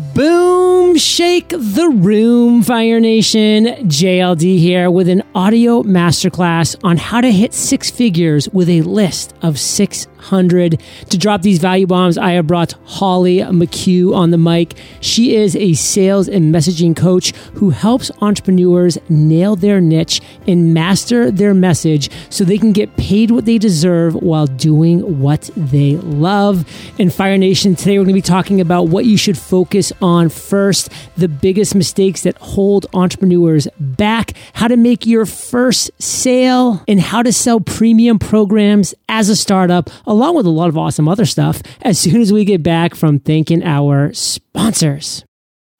Boom, shake the room, Fire Nation. JLD here with an audio masterclass on how to hit six figures with a list of 600. To drop these value bombs, I have brought Holly MacCue on the mic. She is a sales and messaging coach who helps entrepreneurs nail their niche and master their message so they can get paid what they deserve while doing what they love. In Fire Nation, today we're going to be talking about what you should focus on first, the biggest mistakes that hold entrepreneurs back, how to make your first sale, and how to sell premium programs as a startup, along with a lot of awesome other stuff, as soon as we get back from thanking our sponsors.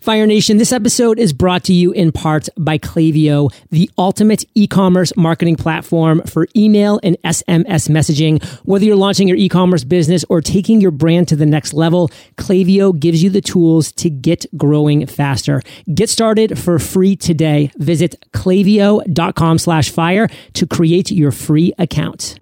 Fire Nation, this episode is brought to you in part by Klaviyo, the ultimate e-commerce marketing platform for email and SMS messaging. Whether you're launching your e-commerce business or taking your brand to the next level, Klaviyo gives you the tools to get growing faster. Get started for free today. Visit klaviyo.com slash fire to create your free account.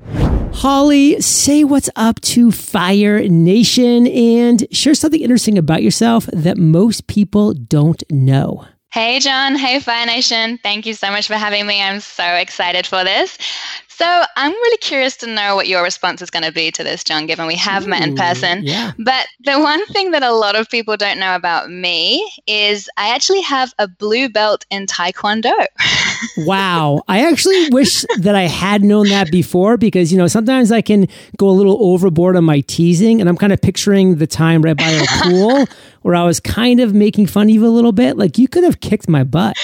Holly, say what's up to Fire Nation and share something interesting about yourself that most people don't know. Hey, John. Hey, Fire Nation. Thank you so much for having me. I'm so excited for this. So I'm really curious to know what your response is going to be to this, John, given we have Ooh, met in person. Yeah. But the one thing that a lot of people don't know about me is I actually have a blue belt in Taekwondo. wow. I actually wish that I had known that before because, you know, sometimes I can go a little overboard on my teasing and I'm kind of picturing the time right by a pool where I was kind of making fun of you a little bit. Like you could have kicked my butt.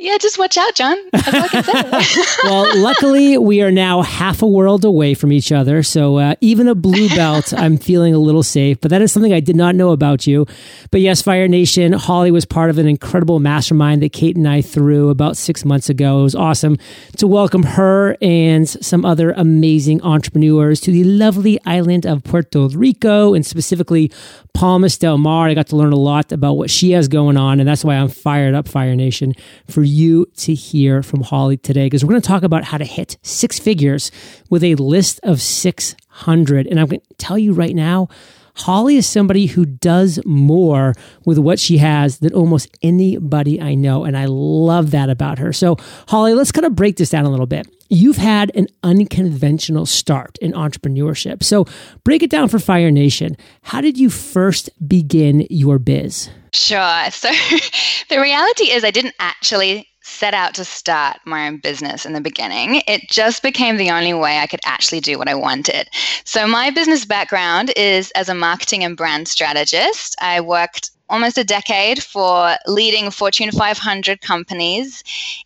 Yeah, just watch out, John. well, luckily, we are now half a world away from each other. So uh, even a blue belt, I'm feeling a little safe. But that is something I did not know about you. But yes, Fire Nation, Holly was part of an incredible mastermind that Kate and I threw about six months ago. It was awesome to welcome her and some other amazing entrepreneurs to the lovely island of Puerto Rico and specifically Palmas del Mar. I got to learn a lot about what she has going on. And that's why I'm fired up, Fire Nation, for you to hear from Holly today because we're going to talk about how to hit six figures with a list of 600. And I'm going to tell you right now, Holly is somebody who does more with what she has than almost anybody I know. And I love that about her. So, Holly, let's kind of break this down a little bit. You've had an unconventional start in entrepreneurship. So, break it down for Fire Nation. How did you first begin your biz? Sure. So, the reality is, I didn't actually set out to start my own business in the beginning. It just became the only way I could actually do what I wanted. So, my business background is as a marketing and brand strategist. I worked almost a decade for leading Fortune 500 companies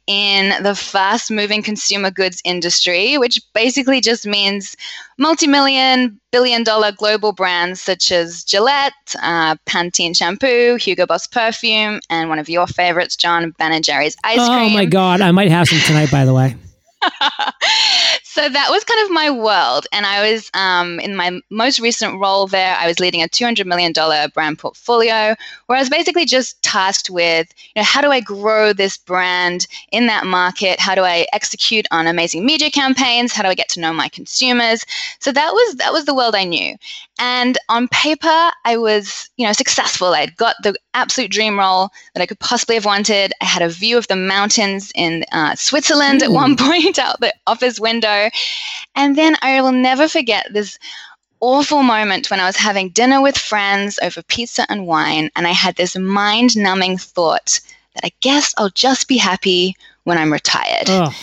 in the fast moving consumer goods industry, which basically just means multi million, billion dollar global brands such as Gillette, uh, Pantene shampoo, Hugo Boss perfume, and one of your favorites, John, Ben & Jerry's ice cream. Oh my God, I might have some tonight, by the way. so that was kind of my world. And I was um, in my most recent role there, I was leading a $200 million brand portfolio where I was basically just tasked with, you know, how do I grow this brand in that market? How do I execute on amazing media campaigns? How do I get to know my consumers? So that was, that was the world I knew. And on paper, I was, you know, successful. I'd got the absolute dream role that I could possibly have wanted. I had a view of the mountains in uh, Switzerland at one point out the office window. And then I will never forget this awful moment when I was having dinner with friends over pizza and wine. And I had this mind numbing thought that I guess I'll just be happy when I'm retired. Oh.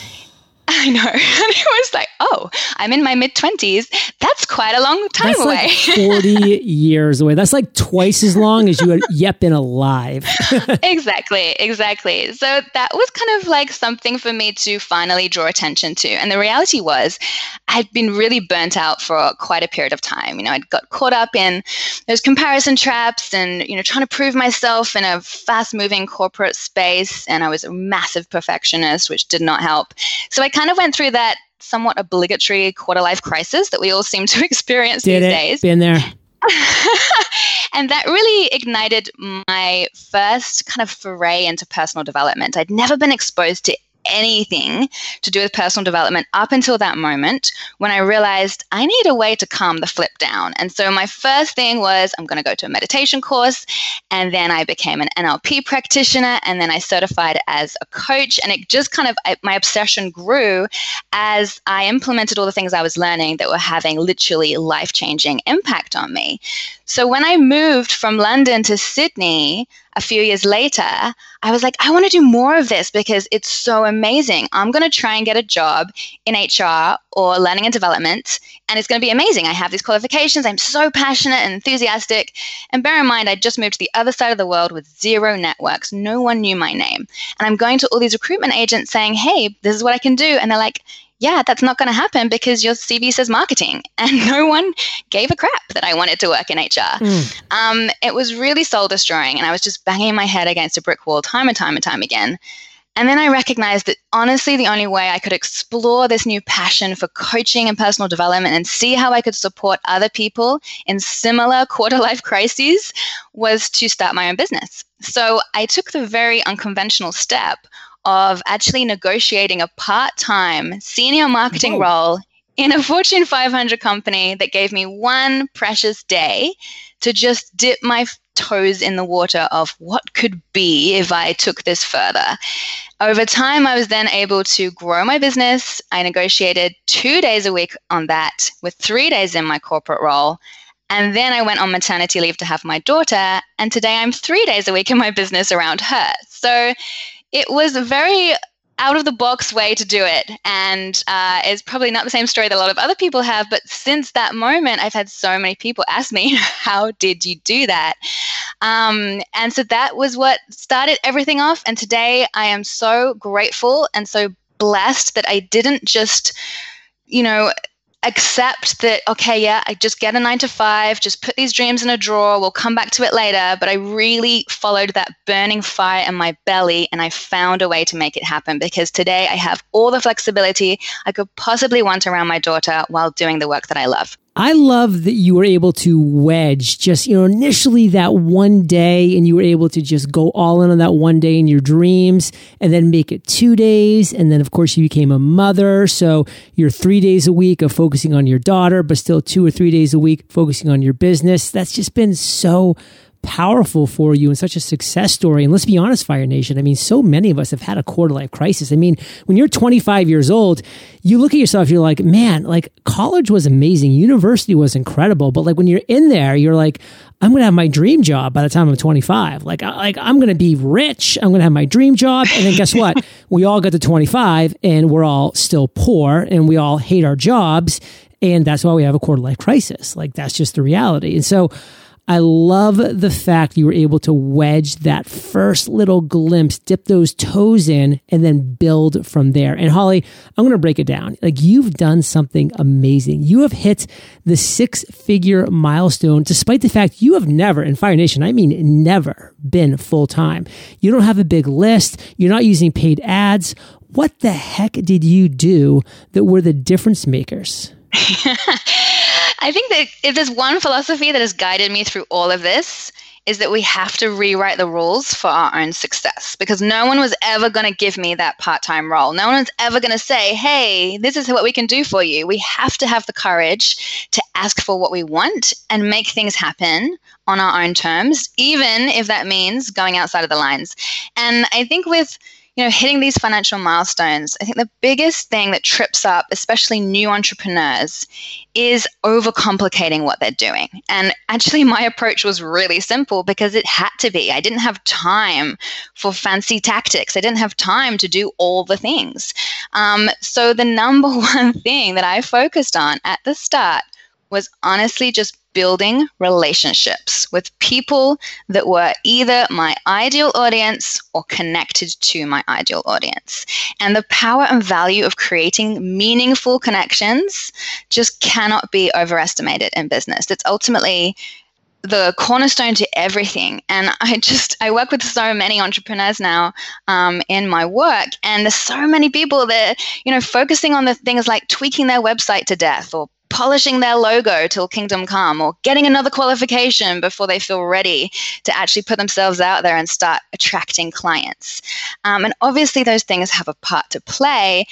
I know. And it was like, oh, I'm in my mid 20s. That's quite a long time That's away. Like 40 years away. That's like twice as long as you had yet been alive. exactly. Exactly. So that was kind of like something for me to finally draw attention to. And the reality was, I'd been really burnt out for quite a period of time. You know, I'd got caught up in those comparison traps and, you know, trying to prove myself in a fast moving corporate space. And I was a massive perfectionist, which did not help. So I kind of went through that somewhat obligatory quarter life crisis that we all seem to experience Did these it. days. Been there. and that really ignited my first kind of foray into personal development. I'd never been exposed to anything to do with personal development up until that moment when I realized I need a way to calm the flip down. And so my first thing was I'm going to go to a meditation course. And then I became an NLP practitioner. And then I certified as a coach. And it just kind of, my obsession grew as I implemented all the things I was learning that were having literally life changing impact on me. So when I moved from London to Sydney, a few years later, I was like, I want to do more of this because it's so amazing. I'm going to try and get a job in HR or learning and development, and it's going to be amazing. I have these qualifications. I'm so passionate and enthusiastic. And bear in mind, I just moved to the other side of the world with zero networks. No one knew my name. And I'm going to all these recruitment agents saying, hey, this is what I can do. And they're like, yeah, that's not going to happen because your CV says marketing. And no one gave a crap that I wanted to work in HR. Mm. Um, it was really soul destroying. And I was just banging my head against a brick wall time and time and time again. And then I recognized that honestly, the only way I could explore this new passion for coaching and personal development and see how I could support other people in similar quarter life crises was to start my own business. So I took the very unconventional step of actually negotiating a part time senior marketing Whoa. role in a Fortune 500 company that gave me one precious day to just dip my toes in the water of what could be if I took this further. Over time, I was then able to grow my business. I negotiated two days a week on that, with three days in my corporate role. And then I went on maternity leave to have my daughter. And today I'm three days a week in my business around her. So it was a very out of the box way to do it. And uh, it's probably not the same story that a lot of other people have. But since that moment, I've had so many people ask me, How did you do that? Um, and so that was what started everything off. And today I am so grateful and so blessed that I didn't just, you know, accept that okay yeah i just get a nine to five just put these dreams in a drawer we'll come back to it later but i really followed that burning fire in my belly and i found a way to make it happen because today i have all the flexibility i could possibly want around my daughter while doing the work that i love I love that you were able to wedge just, you know, initially that one day and you were able to just go all in on that one day in your dreams and then make it two days. And then, of course, you became a mother. So you're three days a week of focusing on your daughter, but still two or three days a week focusing on your business. That's just been so powerful for you and such a success story. And let's be honest, Fire Nation. I mean, so many of us have had a quarter life crisis. I mean, when you're 25 years old, you look at yourself, you're like, man, like college was amazing. University was incredible. But like when you're in there, you're like, I'm going to have my dream job by the time I'm 25. Like, I, like I'm going to be rich. I'm going to have my dream job. And then guess what? we all got to 25 and we're all still poor and we all hate our jobs. And that's why we have a quarter life crisis. Like that's just the reality. And so, I love the fact you were able to wedge that first little glimpse, dip those toes in, and then build from there. And Holly, I'm going to break it down. Like you've done something amazing. You have hit the six figure milestone, despite the fact you have never, in Fire Nation, I mean, never been full time. You don't have a big list. You're not using paid ads. What the heck did you do that were the difference makers? I think that if there's one philosophy that has guided me through all of this, is that we have to rewrite the rules for our own success because no one was ever going to give me that part time role. No one's ever going to say, hey, this is what we can do for you. We have to have the courage to ask for what we want and make things happen on our own terms, even if that means going outside of the lines. And I think with you know, hitting these financial milestones, I think the biggest thing that trips up, especially new entrepreneurs, is overcomplicating what they're doing. And actually, my approach was really simple because it had to be. I didn't have time for fancy tactics, I didn't have time to do all the things. Um, so, the number one thing that I focused on at the start was honestly just building relationships with people that were either my ideal audience or connected to my ideal audience. And the power and value of creating meaningful connections just cannot be overestimated in business. It's ultimately the cornerstone to everything and i just i work with so many entrepreneurs now um, in my work and there's so many people that you know focusing on the things like tweaking their website to death or polishing their logo till kingdom come or getting another qualification before they feel ready to actually put themselves out there and start attracting clients. Um, and obviously, those things have a part to play.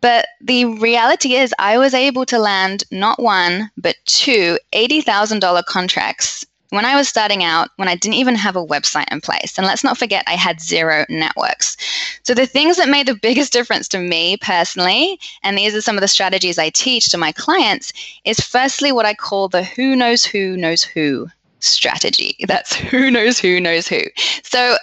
But the reality is, I was able to land not one, but two $80,000 contracts when I was starting out, when I didn't even have a website in place, and let's not forget I had zero networks. So the things that made the biggest difference to me personally, and these are some of the strategies I teach to my clients, is firstly what I call the who knows who knows who strategy. That's who knows who knows who. So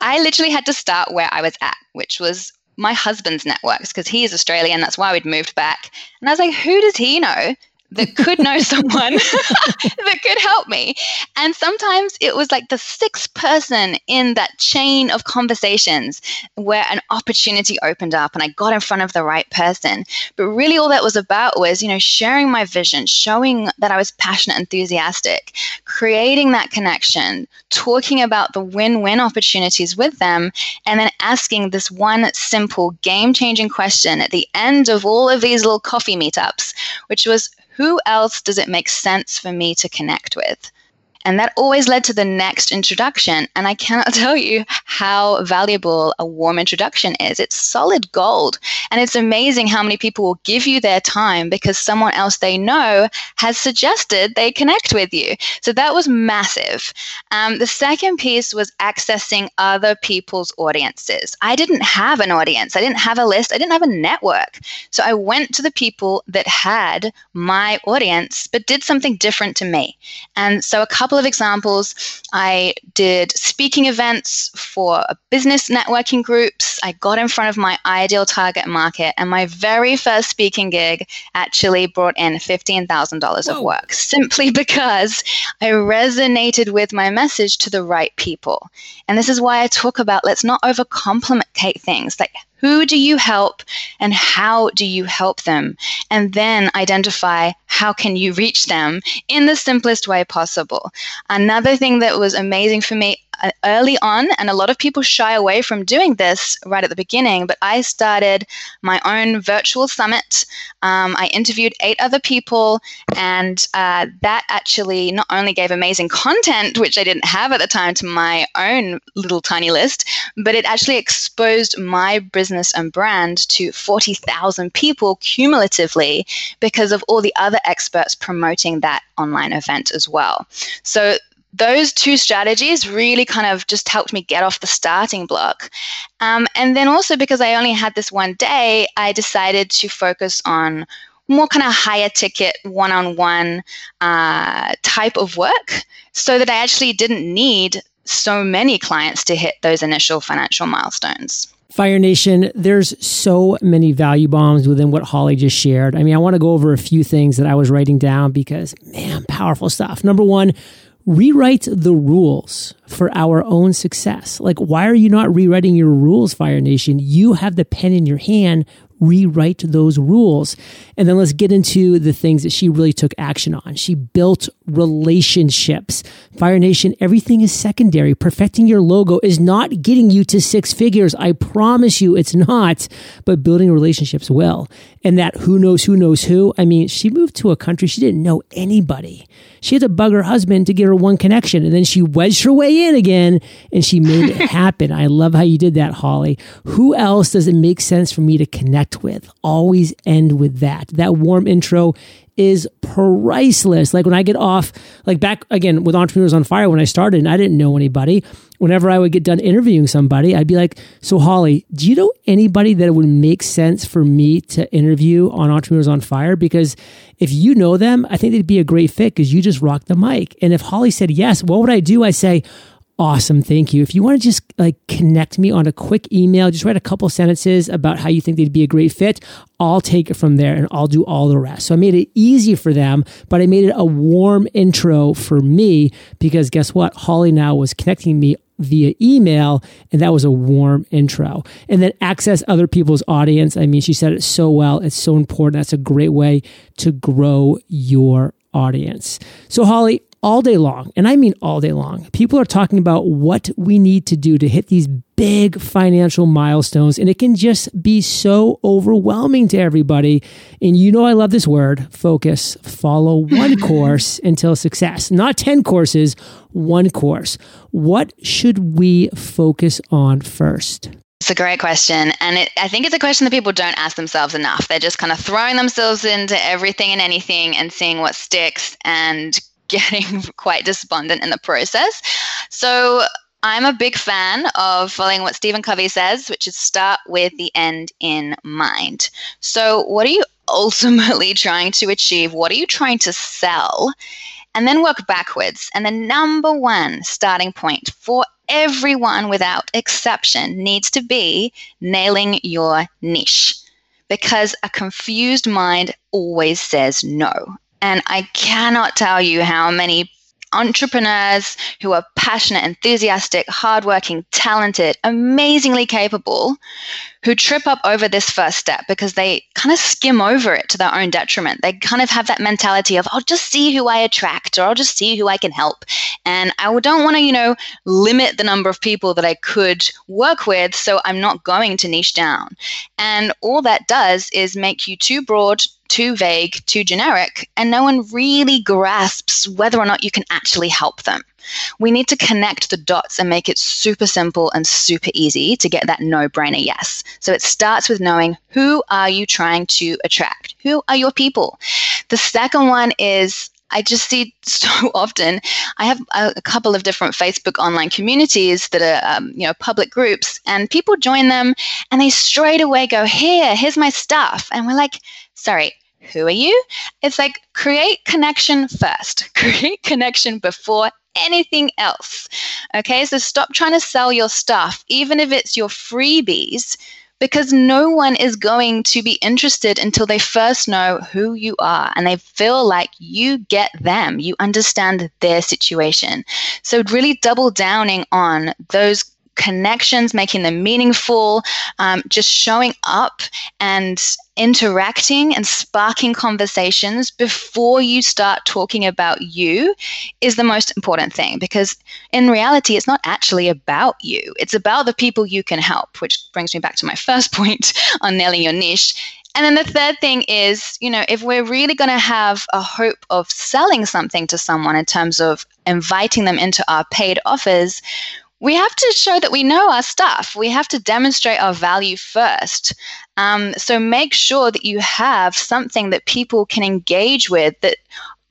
I literally had to start where I was at, which was my husband's networks because he is Australian. That's why we'd moved back. And I was like, who does he know that could know someone that could help me. And sometimes it was like the sixth person in that chain of conversations where an opportunity opened up and I got in front of the right person. But really, all that was about was, you know, sharing my vision, showing that I was passionate, enthusiastic, creating that connection, talking about the win win opportunities with them, and then asking this one simple game changing question at the end of all of these little coffee meetups, which was, who else does it make sense for me to connect with? And that always led to the next introduction. And I cannot tell you how valuable a warm introduction is. It's solid gold. And it's amazing how many people will give you their time because someone else they know has suggested they connect with you. So that was massive. Um, the second piece was accessing other people's audiences. I didn't have an audience, I didn't have a list, I didn't have a network. So I went to the people that had my audience, but did something different to me. And so a couple of examples. I did speaking events for business networking groups. I got in front of my ideal target market, and my very first speaking gig actually brought in $15,000 of work simply because I resonated with my message to the right people. And this is why I talk about let's not overcomplicate things. Like, who do you help and how do you help them? And then identify how can you reach them in the simplest way possible. Another thing that was amazing for me early on, and a lot of people shy away from doing this right at the beginning, but I started my own virtual summit. Um, I interviewed eight other people, and uh, that actually not only gave amazing content, which I didn't have at the time, to my own little tiny list, but it actually exposed my business and brand to 40,000 people cumulatively because of all the other experts promoting that online event as well. So those two strategies really kind of just helped me get off the starting block. Um, and then also because I only had this one day, I decided to focus on more kind of higher ticket one on one type of work so that I actually didn't need so many clients to hit those initial financial milestones. Fire Nation, there's so many value bombs within what Holly just shared. I mean, I want to go over a few things that I was writing down because, man, powerful stuff. Number one, rewrite the rules for our own success. Like, why are you not rewriting your rules, Fire Nation? You have the pen in your hand rewrite those rules. And then let's get into the things that she really took action on. She built relationships. Fire Nation, everything is secondary. Perfecting your logo is not getting you to six figures. I promise you it's not, but building relationships will. And that who knows who knows who. I mean, she moved to a country she didn't know anybody. She had to bug her husband to get her one connection and then she wedged her way in again and she made it happen. I love how you did that, Holly. Who else does it make sense for me to connect with? Always end with that. That warm intro is priceless. Like when I get off, like back again with Entrepreneurs on Fire, when I started and I didn't know anybody, whenever I would get done interviewing somebody, I'd be like, So, Holly, do you know anybody that it would make sense for me to interview on Entrepreneurs on Fire? Because if you know them, I think they'd be a great fit because you just rock the mic. And if Holly said yes, what would I do? I say, Awesome. Thank you. If you want to just like connect me on a quick email, just write a couple sentences about how you think they'd be a great fit. I'll take it from there and I'll do all the rest. So I made it easy for them, but I made it a warm intro for me because guess what? Holly now was connecting me via email and that was a warm intro and then access other people's audience i mean she said it so well it's so important that's a great way to grow your audience so holly all day long, and I mean all day long, people are talking about what we need to do to hit these big financial milestones. And it can just be so overwhelming to everybody. And you know, I love this word focus. Follow one course until success, not 10 courses, one course. What should we focus on first? It's a great question. And it, I think it's a question that people don't ask themselves enough. They're just kind of throwing themselves into everything and anything and seeing what sticks and getting quite despondent in the process. So I'm a big fan of following what Stephen Covey says, which is start with the end in mind. So, what are you ultimately trying to achieve? What are you trying to sell? And then work backwards. And the number one starting point for everyone without exception needs to be nailing your niche because a confused mind always says no. And I cannot tell you how many entrepreneurs who are passionate, enthusiastic, hardworking, talented, amazingly capable, who trip up over this first step because they kind of skim over it to their own detriment. They kind of have that mentality of, I'll just see who I attract or I'll just see who I can help. And I don't want to, you know, limit the number of people that I could work with. So I'm not going to niche down. And all that does is make you too broad, too vague, too generic, and no one really grasps whether or not you can actually help them. We need to connect the dots and make it super simple and super easy to get that no-brainer yes. So it starts with knowing who are you trying to attract? Who are your people? The second one is I just see so often. I have a, a, couple of different Facebook online communities that are, um, you know, public groups, and people join them, and they straight away go, "Here, here's my stuff," and we're like, "Sorry, who are you? It's like create connection first, create connection before anything else. Okay, so stop trying to sell your stuff, even if it's your freebies, because no one is going to be interested until they first know who you are and they feel like you get them, you understand their situation. So, really double downing on those connections, making them meaningful, um, just showing up and interacting and sparking conversations before you start talking about you is the most important thing because in reality, it's not actually about you. It's about the people you can help, which brings me back to my first point on nailing your niche. And then the third thing is, you know, if we're really going to have a hope of selling something to someone in terms of inviting them into our paid offers, we have to show that we know our stuff. We have to demonstrate our value first. Um, so make sure that you have something that people can engage with that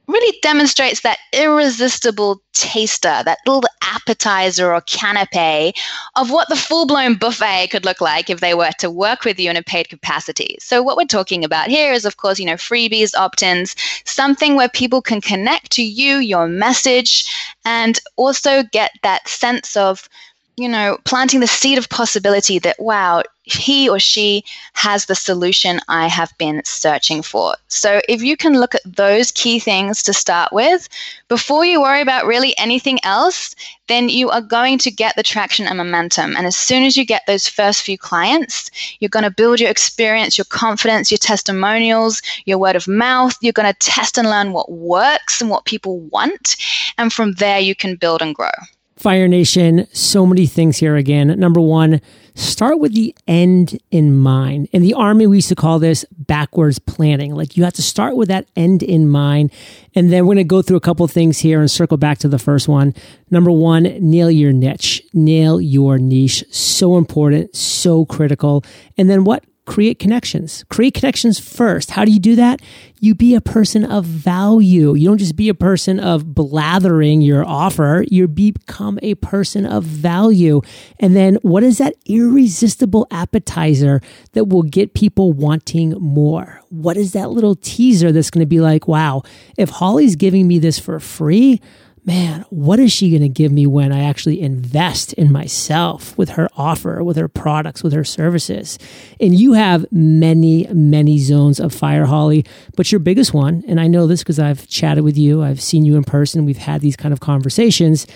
really demonstrates that irresistible taster, that little appetizer or canapé of what the full blown buffet could look like if they were to work with you in a paid capacity. So, what we're talking about here is, of course, you know, freebies, opt ins, something where people can connect to you, your message, and also get that sense of you know, planting the seed of possibility that, wow, he or she has the solution I have been searching for. So, if you can look at those key things to start with before you worry about really anything else, then you are going to get the traction and momentum. And as soon as you get those first few clients, you're going to build your experience, your confidence, your testimonials, your word of mouth. You're going to test and learn what works and what people want. And from there, you can build and grow. Fire Nation, so many things here again. Number one, start with the end in mind. In the Army, we used to call this backwards planning. Like you have to start with that end in mind. And then we're going to go through a couple things here and circle back to the first one. Number one, nail your niche, nail your niche. So important, so critical. And then what? Create connections. Create connections first. How do you do that? You be a person of value. You don't just be a person of blathering your offer. You become a person of value. And then what is that irresistible appetizer that will get people wanting more? What is that little teaser that's going to be like, wow, if Holly's giving me this for free, man, what is she going to give me when I actually invest in myself with her offer, with her products, with her services? And you have many, many zones of fire, Holly, but your biggest one, and I know this because I've chatted with you, I've seen you in person, we've had these kind of conversations,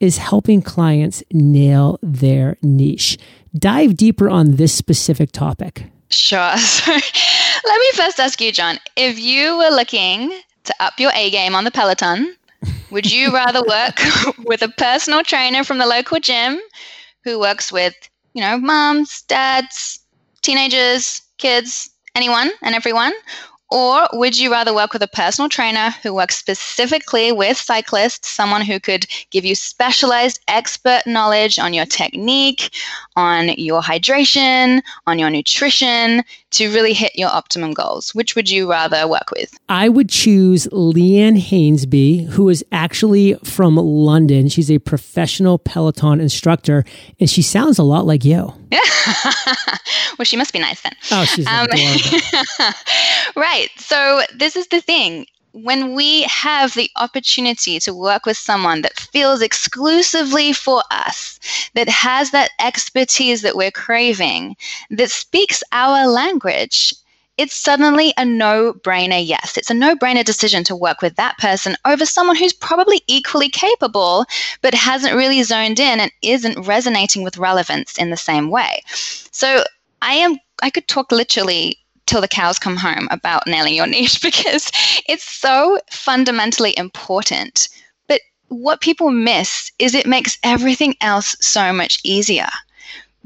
is helping clients nail their niche. Dive deeper on this specific topic. Sure. Let me first ask you, John, if you were looking to up your A game on the Peloton, Would you rather work with a personal trainer from the local gym who works with, you know, moms, dads, teenagers, kids, anyone and everyone? Or would you rather work with a personal trainer who works specifically with cyclists, someone who could give you specialized expert knowledge on your technique, on your hydration, on your nutrition to really hit your optimum goals? Which would you rather work with? I would choose Leanne Hainsby, who is actually from London. She's a professional Peloton instructor, and she sounds a lot like you. well, she must be nice then. Oh, she's um, right. So this is the thing. When we have the opportunity to work with someone that feels exclusively for us, that has that expertise that we're craving, that speaks our language, it's suddenly a no brainer yes. It's a no brainer decision to work with that person over someone who's probably equally capable, but hasn't really zoned in and isn't resonating with relevance in the same way. So I am, I could talk literally till the cows come home about nailing your niche because it's so fundamentally important. But what people miss is it makes everything else so much easier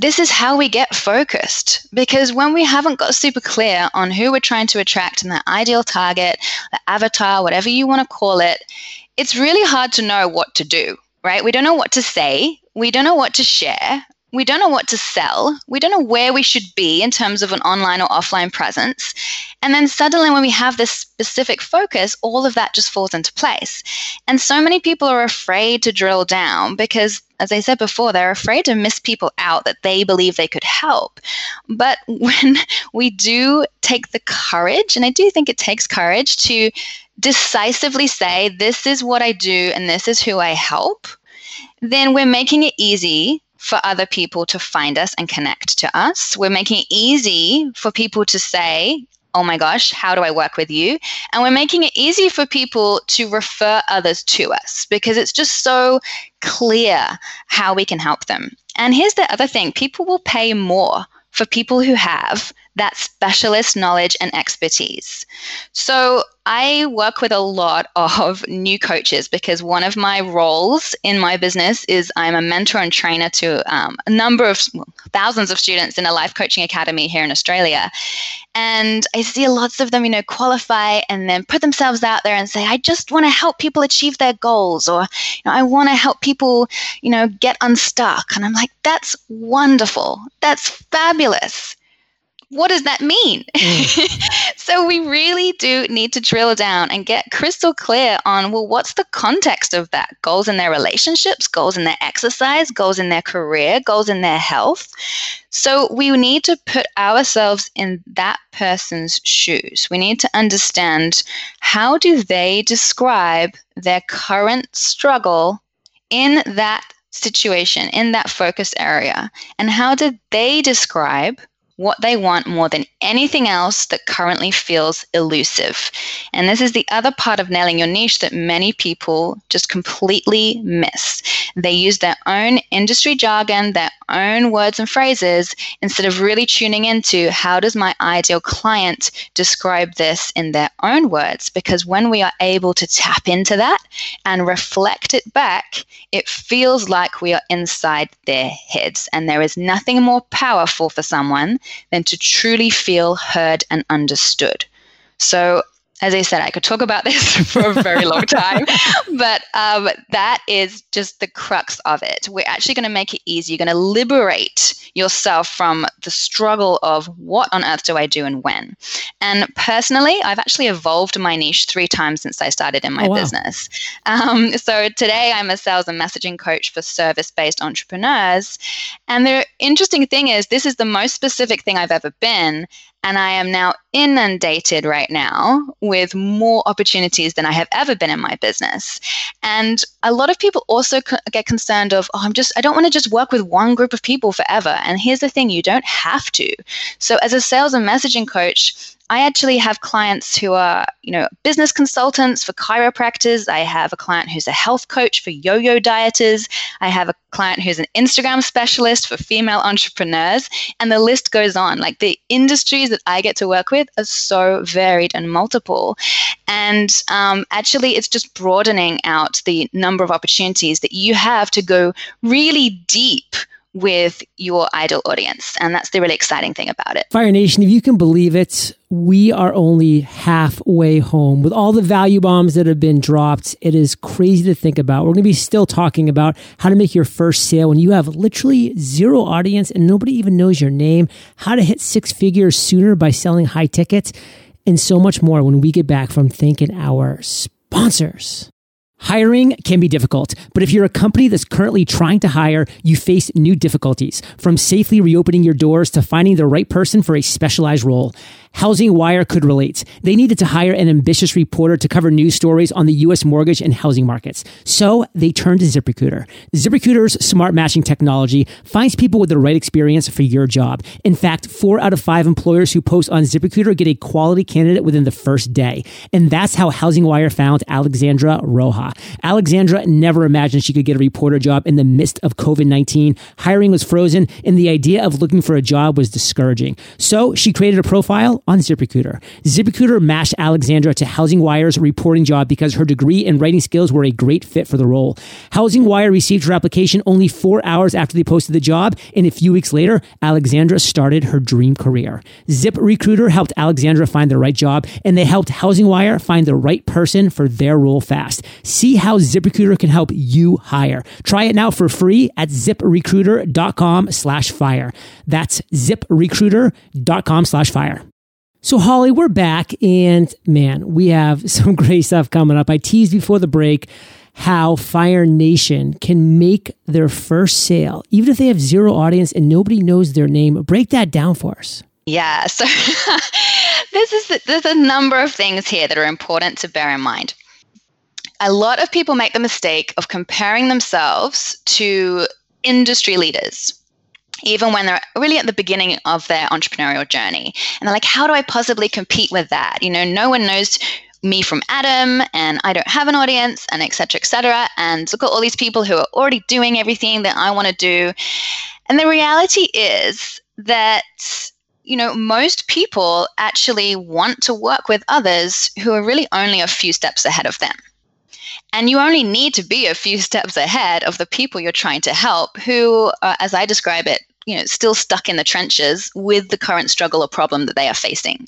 this is how we get focused because when we haven't got super clear on who we're trying to attract and the ideal target, the avatar, whatever you want to call it, it's really hard to know what to do, right? We don't know what to say, we don't know what to share, we don't know what to sell. We don't know where we should be in terms of an online or offline presence. And then suddenly, when we have this specific focus, all of that just falls into place. And so many people are afraid to drill down because, as I said before, they're afraid to miss people out that they believe they could help. But when we do take the courage, and I do think it takes courage to decisively say, this is what I do and this is who I help, then we're making it easy for other people to find us and connect to us. We're making it easy for people to say, Oh my gosh, how do I work with you? And we're making it easy for people to refer others to us because it's just so clear how we can help them. And here's the other thing people will pay more for people who have that specialist knowledge and expertise. So I work with a lot of new coaches because one of my roles in my business is I'm a mentor and trainer to um, a number of well, thousands of students in a life coaching academy here in Australia. And I see lots of them, you know, qualify and then put themselves out there and say, I just want to help people achieve their goals or you know, I want to help people, you know, get unstuck. And I'm like, that's wonderful. That's fabulous what does that mean? Mm. so we really do need to drill down and get crystal clear on well, what's the context of that? Goals in their relationships, goals in their exercise, goals in their career, goals in their health. So we need to put ourselves in that person's shoes. We need to understand how do they describe their current struggle in that situation, in that focus area? And how did they describe what they want more than anything else that currently feels elusive. And this is the other part of nailing your niche that many people just completely miss. They use their own industry jargon, their own words and phrases, instead of really tuning into how does my ideal client describe this in their own words? Because when we are able to tap into that and reflect it back, it feels like we are inside their heads. And there is nothing more powerful for someone than to truly feel heard and understood. So as I said, I could talk about this for a very long time, but um, that is just the crux of it. We're actually going to make it easy. You're going to liberate yourself from the struggle of what on earth do I do and when. And personally, I've actually evolved my niche three times since I started in my oh, wow. business. Um, so today, I'm a sales and messaging coach for service based entrepreneurs. And the interesting thing is, this is the most specific thing I've ever been. And I am now inundated right now with more opportunities than I have ever been in my business. And a lot of people also get concerned of, oh, I'm just, I don't want to just work with one group of people forever. And here's the thing you don't have to. So, as a sales and messaging coach, I actually have clients who are, you know, business consultants for chiropractors. I have a client who's a health coach for yo-yo dieters. I have a client who's an Instagram specialist for female entrepreneurs, and the list goes on. Like the industries that I get to work with are so varied and multiple. And um, actually, it's just broadening out the number of opportunities that you have to go really deep with your ideal audience. And that's the really exciting thing about it. Fire Nation, if you can believe it, we are only halfway home with all the value bombs that have been dropped. It is crazy to think about. We're going to be still talking about how to make your first sale when you have literally zero audience and nobody even knows your name, how to hit six figures sooner by selling high tickets, and so much more when we get back from thanking our sponsors. Hiring can be difficult, but if you're a company that's currently trying to hire, you face new difficulties, from safely reopening your doors to finding the right person for a specialized role. Housing Wire could relate. They needed to hire an ambitious reporter to cover news stories on the U.S. mortgage and housing markets. So they turned to ZipRecruiter. ZipRecruiter's smart matching technology finds people with the right experience for your job. In fact, four out of five employers who post on ZipRecruiter get a quality candidate within the first day. And that's how Housing Wire found Alexandra Roja. Alexandra never imagined she could get a reporter job in the midst of COVID 19. Hiring was frozen, and the idea of looking for a job was discouraging. So she created a profile on ZipRecruiter. ZipRecruiter matched Alexandra to Housing Wire's reporting job because her degree and writing skills were a great fit for the role. Housing Wire received her application only four hours after they posted the job, and a few weeks later, Alexandra started her dream career. ZipRecruiter helped Alexandra find the right job, and they helped Housing Wire find the right person for their role fast. See how ZipRecruiter can help you hire. Try it now for free at ziprecruiter.com slash fire. That's ziprecruiter.com slash fire. So, Holly, we're back, and man, we have some great stuff coming up. I teased before the break how Fire Nation can make their first sale, even if they have zero audience and nobody knows their name. Break that down for us. Yeah, so this is there's a number of things here that are important to bear in mind. A lot of people make the mistake of comparing themselves to industry leaders even when they're really at the beginning of their entrepreneurial journey. And they're like, how do I possibly compete with that? You know, no one knows me from Adam and I don't have an audience and etc. etc. And look at all these people who are already doing everything that I want to do. And the reality is that you know, most people actually want to work with others who are really only a few steps ahead of them. And you only need to be a few steps ahead of the people you're trying to help, who, uh, as I describe it, you know still stuck in the trenches with the current struggle or problem that they are facing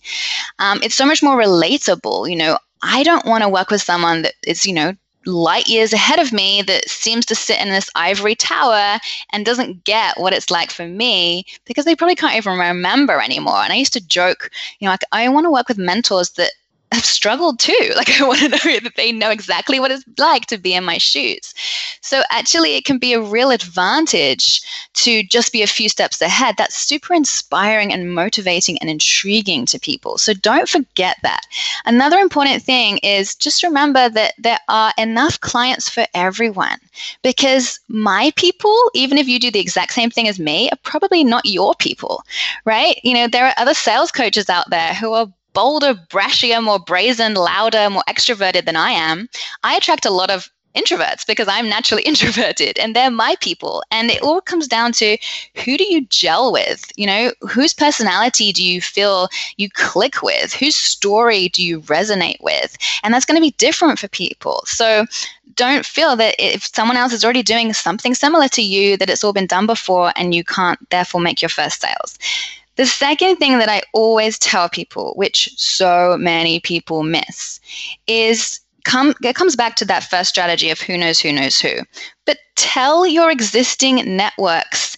um, it's so much more relatable you know i don't want to work with someone that is you know light years ahead of me that seems to sit in this ivory tower and doesn't get what it's like for me because they probably can't even remember anymore. And I used to joke, you know, like I want to work with mentors that have struggled too. Like I want to know that they know exactly what it's like to be in my shoes. So actually it can be a real advantage to just be a few steps ahead. That's super inspiring and motivating and intriguing to people. So don't forget that. Another important thing is just remember that there are enough clients for everyone because my people, even if you do the exact same thing as me, are probably not your people, right? You know, there are other sales coaches out there who are bolder, brashier, more brazen, louder, more extroverted than I am, I attract a lot of introverts because I'm naturally introverted and they're my people. And it all comes down to who do you gel with? You know, whose personality do you feel you click with? Whose story do you resonate with? And that's going to be different for people. So don't feel that if someone else is already doing something similar to you, that it's all been done before and you can't therefore make your first sales. The second thing that I always tell people, which so many people miss, is come it comes back to that first strategy of who knows who knows who. But tell your existing networks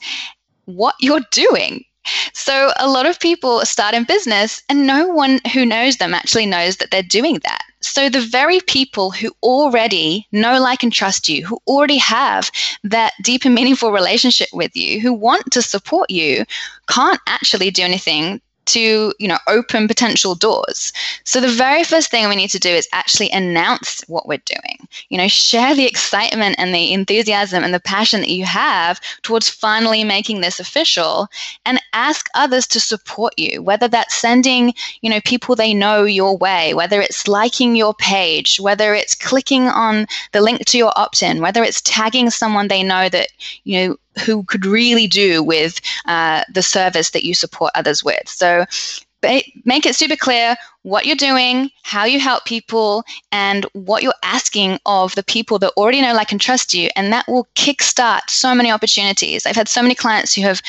what you're doing. So a lot of people start in business and no one who knows them actually knows that they're doing that. So the very people who already know, like, and trust you, who already have that deep and meaningful relationship with you, who want to support you, can't actually do anything to you know open potential doors. So the very first thing we need to do is actually announce what we're doing. You know share the excitement and the enthusiasm and the passion that you have towards finally making this official and ask others to support you whether that's sending you know people they know your way whether it's liking your page whether it's clicking on the link to your opt-in whether it's tagging someone they know that you know who could really do with uh, the service that you support others with. So make it super clear what you're doing, how you help people, and what you're asking of the people that already know, like, and trust you. And that will kickstart so many opportunities. I've had so many clients who have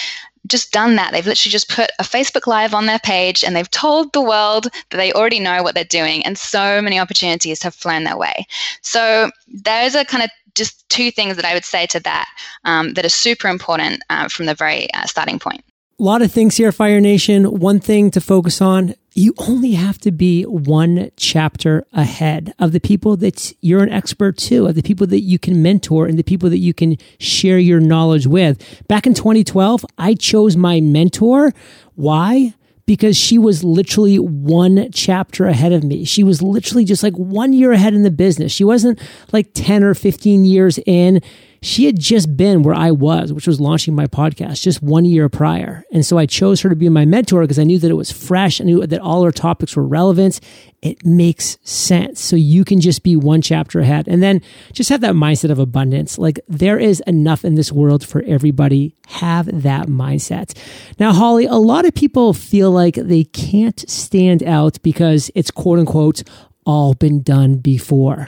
just done that. They've literally just put a Facebook Live on their page and they've told the world that they already know what they're doing. And so many opportunities have flown their way. So, those are kind of just two things that I would say to that um, that are super important uh, from the very uh, starting point. A lot of things here, Fire Nation. One thing to focus on you only have to be one chapter ahead of the people that you're an expert to, of the people that you can mentor and the people that you can share your knowledge with. Back in 2012, I chose my mentor. Why? Because she was literally one chapter ahead of me. She was literally just like one year ahead in the business. She wasn't like 10 or 15 years in she had just been where I was, which was launching my podcast just one year prior. And so I chose her to be my mentor because I knew that it was fresh. I knew that all her topics were relevant. It makes sense. So you can just be one chapter ahead and then just have that mindset of abundance. Like there is enough in this world for everybody. Have that mindset. Now, Holly, a lot of people feel like they can't stand out because it's quote unquote all been done before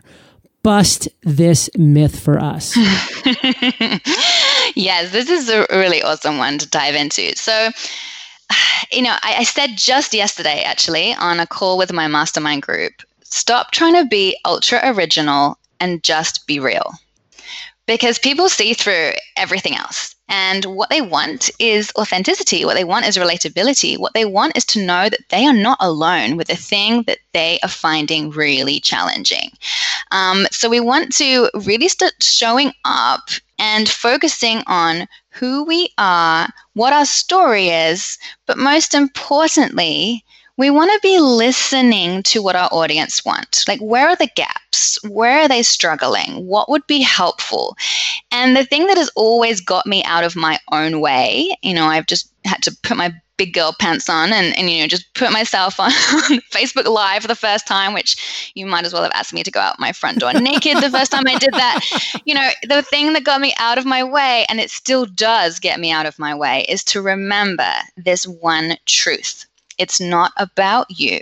bust this myth for us? yes, this is a really awesome one to dive into. So, you know, I, I said just yesterday, actually, on a call with my mastermind group stop trying to be ultra original and just be real. Because people see through everything else. And what they want is authenticity. What they want is relatability. What they want is to know that they are not alone with the thing that they are finding really challenging. Um, so we want to really start showing up and focusing on who we are, what our story is, but most importantly, we want to be listening to what our audience want. Like, where are the gaps? Where are they struggling? What would be helpful? And the thing that has always got me out of my own way, you know, I've just had to put my big girl pants on and, and you know just put myself on, on facebook live for the first time which you might as well have asked me to go out my front door naked the first time i did that you know the thing that got me out of my way and it still does get me out of my way is to remember this one truth it's not about you.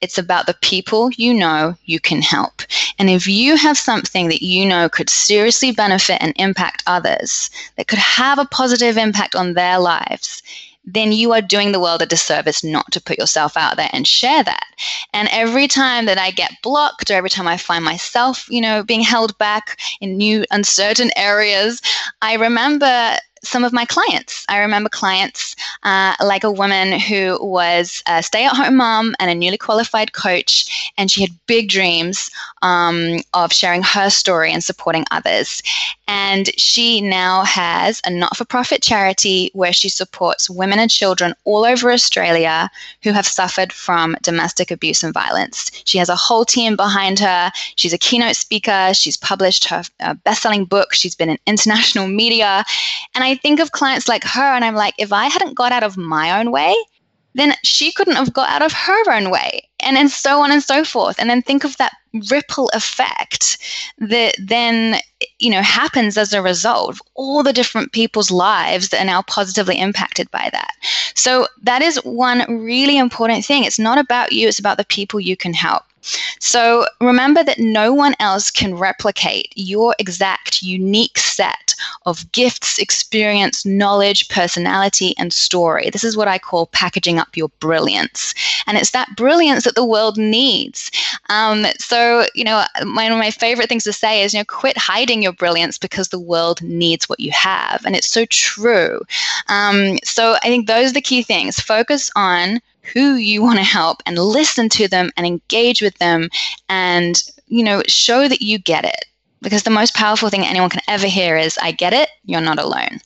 It's about the people you know you can help. And if you have something that you know could seriously benefit and impact others, that could have a positive impact on their lives, then you are doing the world a disservice not to put yourself out there and share that. And every time that I get blocked or every time I find myself, you know, being held back in new uncertain areas, I remember some of my clients. I remember clients uh, like a woman who was a stay at home mom and a newly qualified coach, and she had big dreams um, of sharing her story and supporting others. And she now has a not for profit charity where she supports women and children all over Australia who have suffered from domestic abuse and violence. She has a whole team behind her. She's a keynote speaker. She's published her uh, best selling book. She's been in international media. And I I think of clients like her and I'm like, if I hadn't got out of my own way, then she couldn't have got out of her own way. And then so on and so forth. And then think of that ripple effect that then, you know, happens as a result of all the different people's lives that are now positively impacted by that. So that is one really important thing. It's not about you, it's about the people you can help. So remember that no one else can replicate your exact unique set of gifts, experience, knowledge, personality, and story. This is what I call packaging up your brilliance. And it's that brilliance that the world needs. Um, so, you know, one of my favorite things to say is, you know, quit hiding your brilliance because the world needs what you have. And it's so true. Um, so I think those are the key things. Focus on who you want to help and listen to them and engage with them and, you know, show that you get it. Because the most powerful thing anyone can ever hear is, I get it, you're not alone.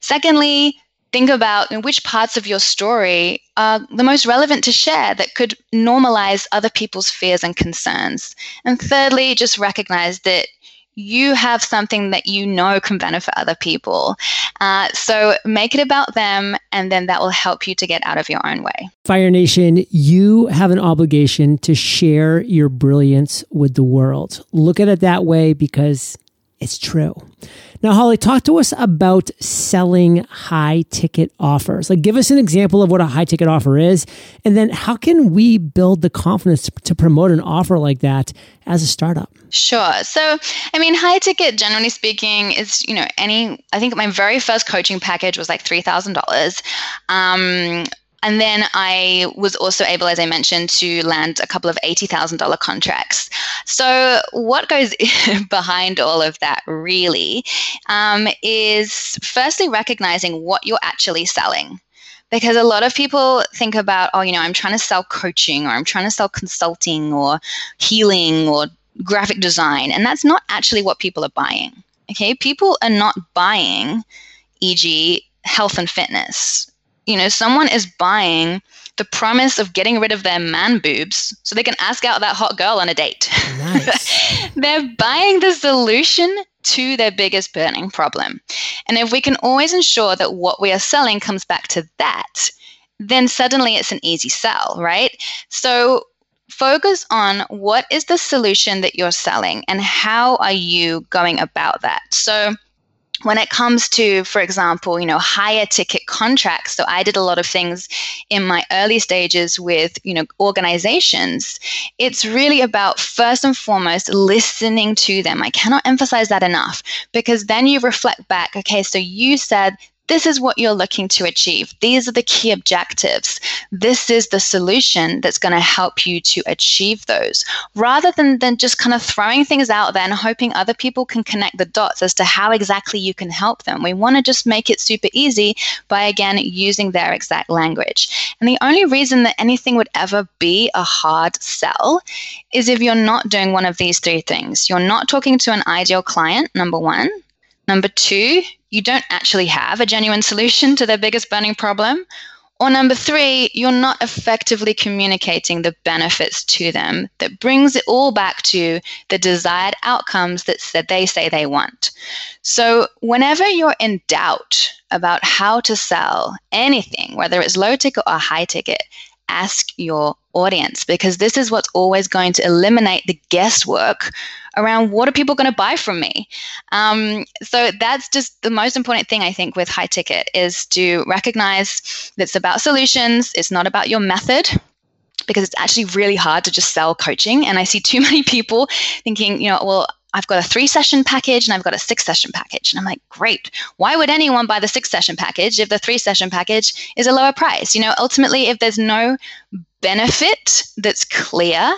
Secondly, think about which parts of your story are the most relevant to share that could normalize other people's fears and concerns. And thirdly, just recognize that you have something that you know can benefit other people. Uh, so make it about them, and then that will help you to get out of your own way. Fire Nation, you have an obligation to share your brilliance with the world. Look at it that way because it's true. Now, Holly, talk to us about selling high ticket offers. Like, give us an example of what a high ticket offer is, and then how can we build the confidence to promote an offer like that as a startup? Sure. So, I mean, high ticket, generally speaking, is you know any. I think my very first coaching package was like $3,000. um. And then I was also able, as I mentioned, to land a couple of $80,000 contracts. So, what goes behind all of that really um, is firstly recognizing what you're actually selling. Because a lot of people think about oh you know i'm trying to sell coaching or i'm trying to sell consulting or healing or graphic design. And that's not actually what people are buying okay? People are not buying e.g health and fitness you know, someone is buying the promise of getting rid of their man boobs so they can ask out that hot girl on a date. Nice. They're buying the solution to their biggest burning problem. And if we can always ensure that what we are selling comes back to that, then suddenly it's an easy sell, right? So focus on what is the solution that you're selling and how are you going about that. So when it comes to for example you know higher ticket contracts so i did a lot of things in my early stages with you know organizations it's really about first and foremost listening to them. I cannot emphasize that enough because then you reflect back okay so you said this is what you're looking to achieve. These are the key objectives. This is the solution that's going to help you to achieve those. Rather than, than just kind of throwing things out there and hoping other people can connect the dots as to how exactly you can help them. We want to just make it super easy by, again, using their exact language. And the only reason that anything would ever be a hard sell is if you're not doing one of these three things. You're not talking to an ideal client, number one. Number two, you don't actually have a genuine solution to their biggest burning problem. Or number three, you're not effectively communicating the benefits to them that brings it all back to the desired outcomes that they say they want. So, whenever you're in doubt about how to sell anything, whether it's low ticket or high ticket, ask your audience because this is what's always going to eliminate the guesswork around what are people going to buy from me. Um, so that's just the most important thing I think with high ticket is to recognize that it's about solutions. It's not about your method because it's actually really hard to just sell coaching. And I see too many people thinking, you know, well, I've got a three session package and I've got a six session package. And I'm like, great. Why would anyone buy the six session package if the three session package is a lower price? You know, ultimately, if there's no benefit that's clear,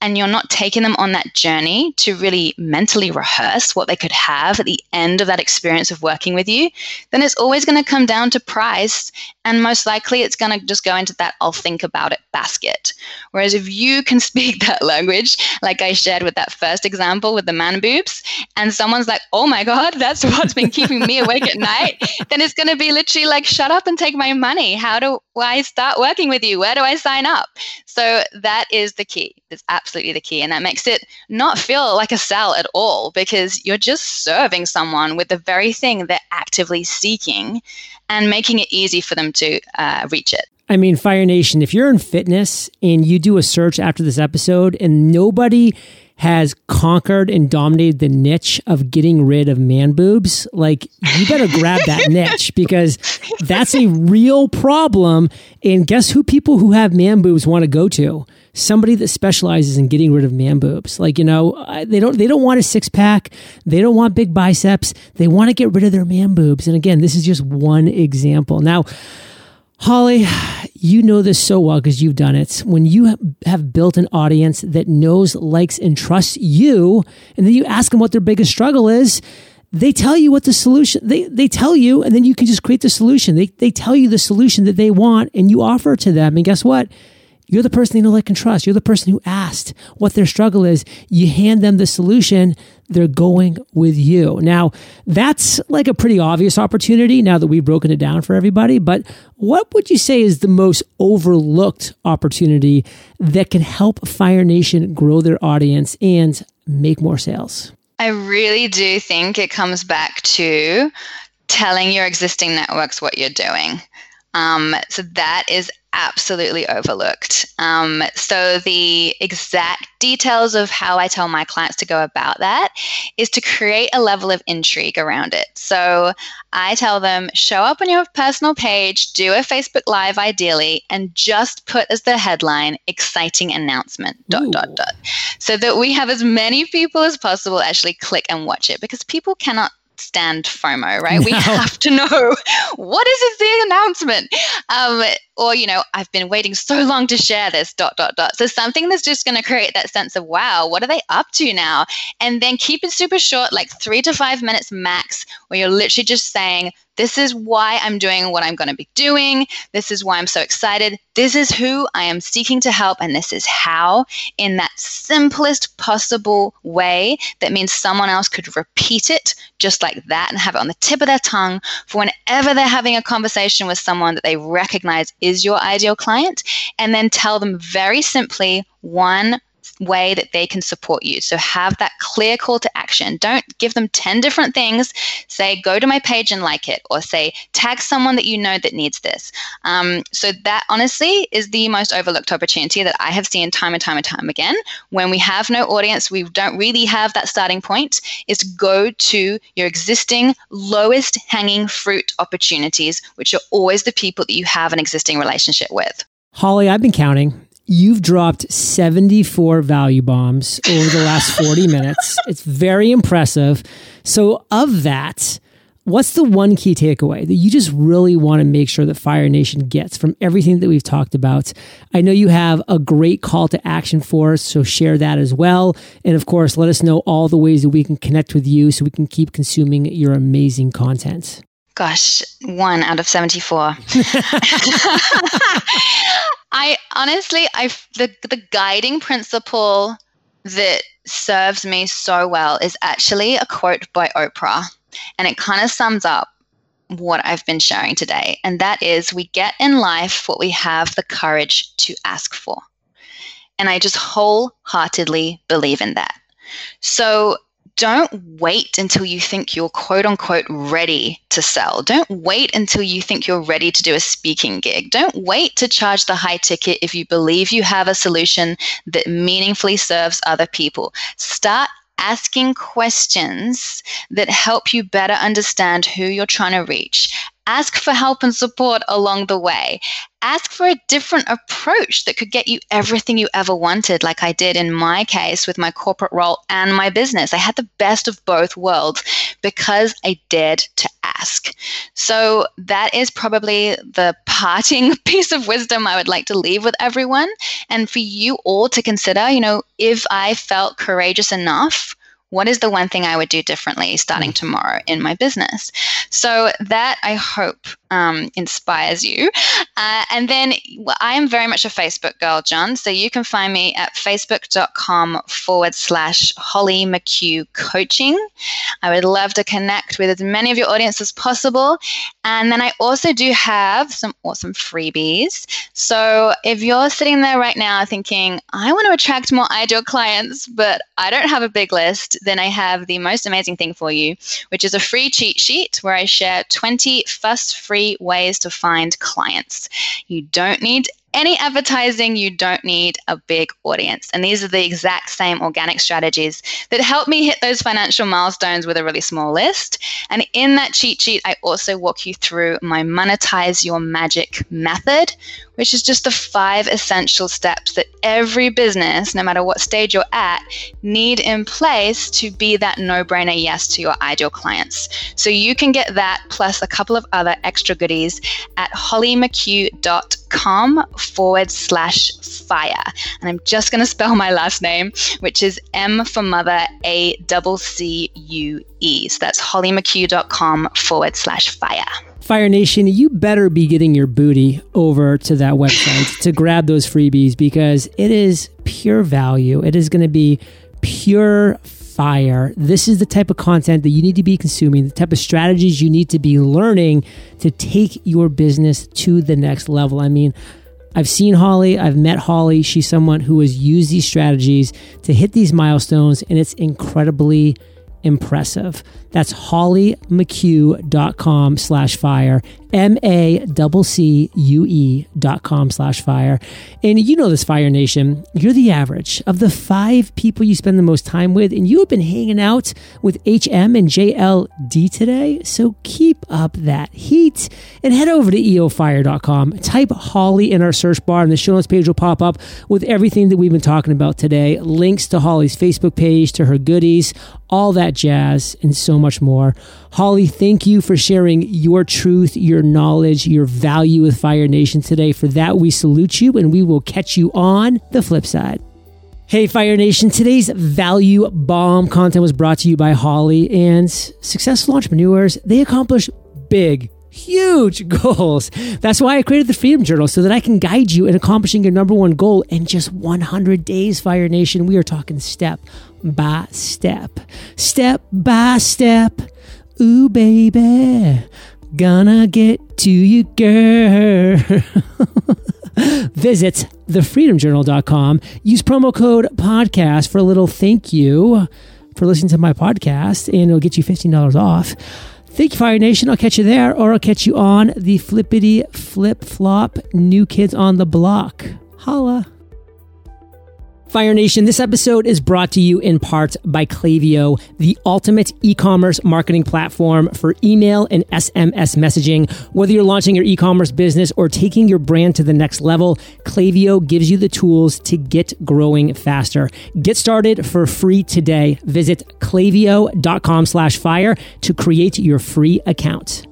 and you're not taking them on that journey to really mentally rehearse what they could have at the end of that experience of working with you, then it's always going to come down to price. And most likely it's going to just go into that I'll think about it basket. Whereas if you can speak that language, like I shared with that first example with the man boobs, and someone's like, oh my God, that's what's been keeping me awake at night, then it's going to be literally like, shut up and take my money. How do I start working with you? Where do I sign up? So that is the key. It's absolutely the key. And that makes it not feel like a sell at all because you're just serving someone with the very thing they're actively seeking and making it easy for them to uh, reach it. I mean, Fire Nation, if you're in fitness and you do a search after this episode and nobody has conquered and dominated the niche of getting rid of man boobs, like you better grab that niche because that's a real problem. And guess who people who have man boobs want to go to? Somebody that specializes in getting rid of man boobs. Like, you know, they don't they don't want a six pack. They don't want big biceps. They want to get rid of their man boobs. And again, this is just one example. Now, Holly, you know this so well because you've done it. When you have built an audience that knows, likes, and trusts you, and then you ask them what their biggest struggle is, they tell you what the solution they, they tell you, and then you can just create the solution. They, they tell you the solution that they want, and you offer it to them. And guess what? You're the person they know, like, and trust. You're the person who asked what their struggle is. You hand them the solution. They're going with you. Now, that's like a pretty obvious opportunity now that we've broken it down for everybody. But what would you say is the most overlooked opportunity that can help Fire Nation grow their audience and make more sales? I really do think it comes back to telling your existing networks what you're doing. Um, so that is absolutely overlooked. Um, so, the exact details of how I tell my clients to go about that is to create a level of intrigue around it. So, I tell them show up on your personal page, do a Facebook Live ideally, and just put as the headline exciting announcement, dot, Ooh. dot, dot. So that we have as many people as possible actually click and watch it because people cannot stand FOMO, right? No. We have to know what is the announcement? Um, or, you know, I've been waiting so long to share this, dot, dot, dot. So something that's just going to create that sense of, wow, what are they up to now? And then keep it super short, like three to five minutes max, where you're literally just saying, this is why I'm doing what I'm going to be doing. This is why I'm so excited. This is who I am seeking to help. And this is how, in that simplest possible way, that means someone else could repeat it just like that and have it on the tip of their tongue for whenever they're having a conversation with someone that they recognize is your ideal client. And then tell them very simply one way that they can support you. So have that clear call to action. Don't give them 10 different things. Say, go to my page and like it, or say, tag someone that you know that needs this. Um, so that honestly is the most overlooked opportunity that I have seen time and time and time again. When we have no audience, we don't really have that starting point, is go to your existing lowest hanging fruit opportunities, which are always the people that you have an existing relationship with. Holly, I've been counting. You've dropped 74 value bombs over the last 40 minutes. It's very impressive. So, of that, what's the one key takeaway that you just really want to make sure that Fire Nation gets from everything that we've talked about? I know you have a great call to action for us, so share that as well. And of course, let us know all the ways that we can connect with you so we can keep consuming your amazing content. Gosh, one out of 74. I honestly, I the the guiding principle that serves me so well is actually a quote by Oprah, and it kind of sums up what I've been sharing today, and that is we get in life what we have the courage to ask for. And I just wholeheartedly believe in that. So don't wait until you think you're quote unquote ready to sell. Don't wait until you think you're ready to do a speaking gig. Don't wait to charge the high ticket if you believe you have a solution that meaningfully serves other people. Start asking questions that help you better understand who you're trying to reach Ask for help and support along the way. Ask for a different approach that could get you everything you ever wanted, like I did in my case with my corporate role and my business. I had the best of both worlds because I dared to ask. So, that is probably the parting piece of wisdom I would like to leave with everyone. And for you all to consider, you know, if I felt courageous enough what is the one thing I would do differently starting mm. tomorrow in my business? So that I hope um, inspires you. Uh, and then well, I am very much a Facebook girl, John. So you can find me at facebook.com forward slash Holly MacCue coaching. I would love to connect with as many of your audience as possible. And then I also do have some awesome freebies. So if you're sitting there right now thinking, I want to attract more ideal clients, but I don't have a big list, then I have the most amazing thing for you, which is a free cheat sheet where I share 20 fuss free ways to find clients. You don't need any advertising, you don't need a big audience. And these are the exact same organic strategies that help me hit those financial milestones with a really small list. And in that cheat sheet, I also walk you through my monetize your magic method, which is just the five essential steps that every business, no matter what stage you're at, need in place to be that no brainer yes to your ideal clients. So you can get that plus a couple of other extra goodies at hollymaccue.com forward slash fire. And I'm just going to spell my last name, which is M for mother, A double C U E. So that's hollymaccue.com forward slash fire. Fire Nation, you better be getting your booty over to that website to grab those freebies because it is pure value. It is going to be pure fire. This is the type of content that you need to be consuming, the type of strategies you need to be learning to take your business to the next level. I mean, I've seen Holly, I've met Holly. She's someone who has used these strategies to hit these milestones, and it's incredibly impressive. That's hollymaccue.com slash fire, M-A-C-C-U-E dot com slash fire. And you know this, Fire Nation, you're the average of the five people you spend the most time with, and you have been hanging out with HM and JLD today, so keep up that heat and head over to eofire.com. Type Holly in our search bar, and the show notes page will pop up with everything that we've been talking about today. Links to Holly's Facebook page, to her goodies, all that jazz, and so much more. Holly, thank you for sharing your truth, your knowledge, your value with Fire Nation today. For that, we salute you and we will catch you on the flip side. Hey, Fire Nation. Today's value bomb content was brought to you by Holly and successful entrepreneurs. They accomplish big, huge goals. That's why I created the Freedom Journal so that I can guide you in accomplishing your number one goal in just 100 days, Fire Nation. We are talking step by step, step by step. Ooh, baby, gonna get to you, girl. Visit thefreedomjournal.com. Use promo code podcast for a little thank you for listening to my podcast, and it'll get you $15 off. Thank you, Fire Nation. I'll catch you there, or I'll catch you on the flippity flip flop New Kids on the Block. Holla. Fire Nation, this episode is brought to you in part by Klaviyo, the ultimate e-commerce marketing platform for email and SMS messaging. Whether you're launching your e-commerce business or taking your brand to the next level, Klaviyo gives you the tools to get growing faster. Get started for free today. Visit klaviyo.com slash fire to create your free account.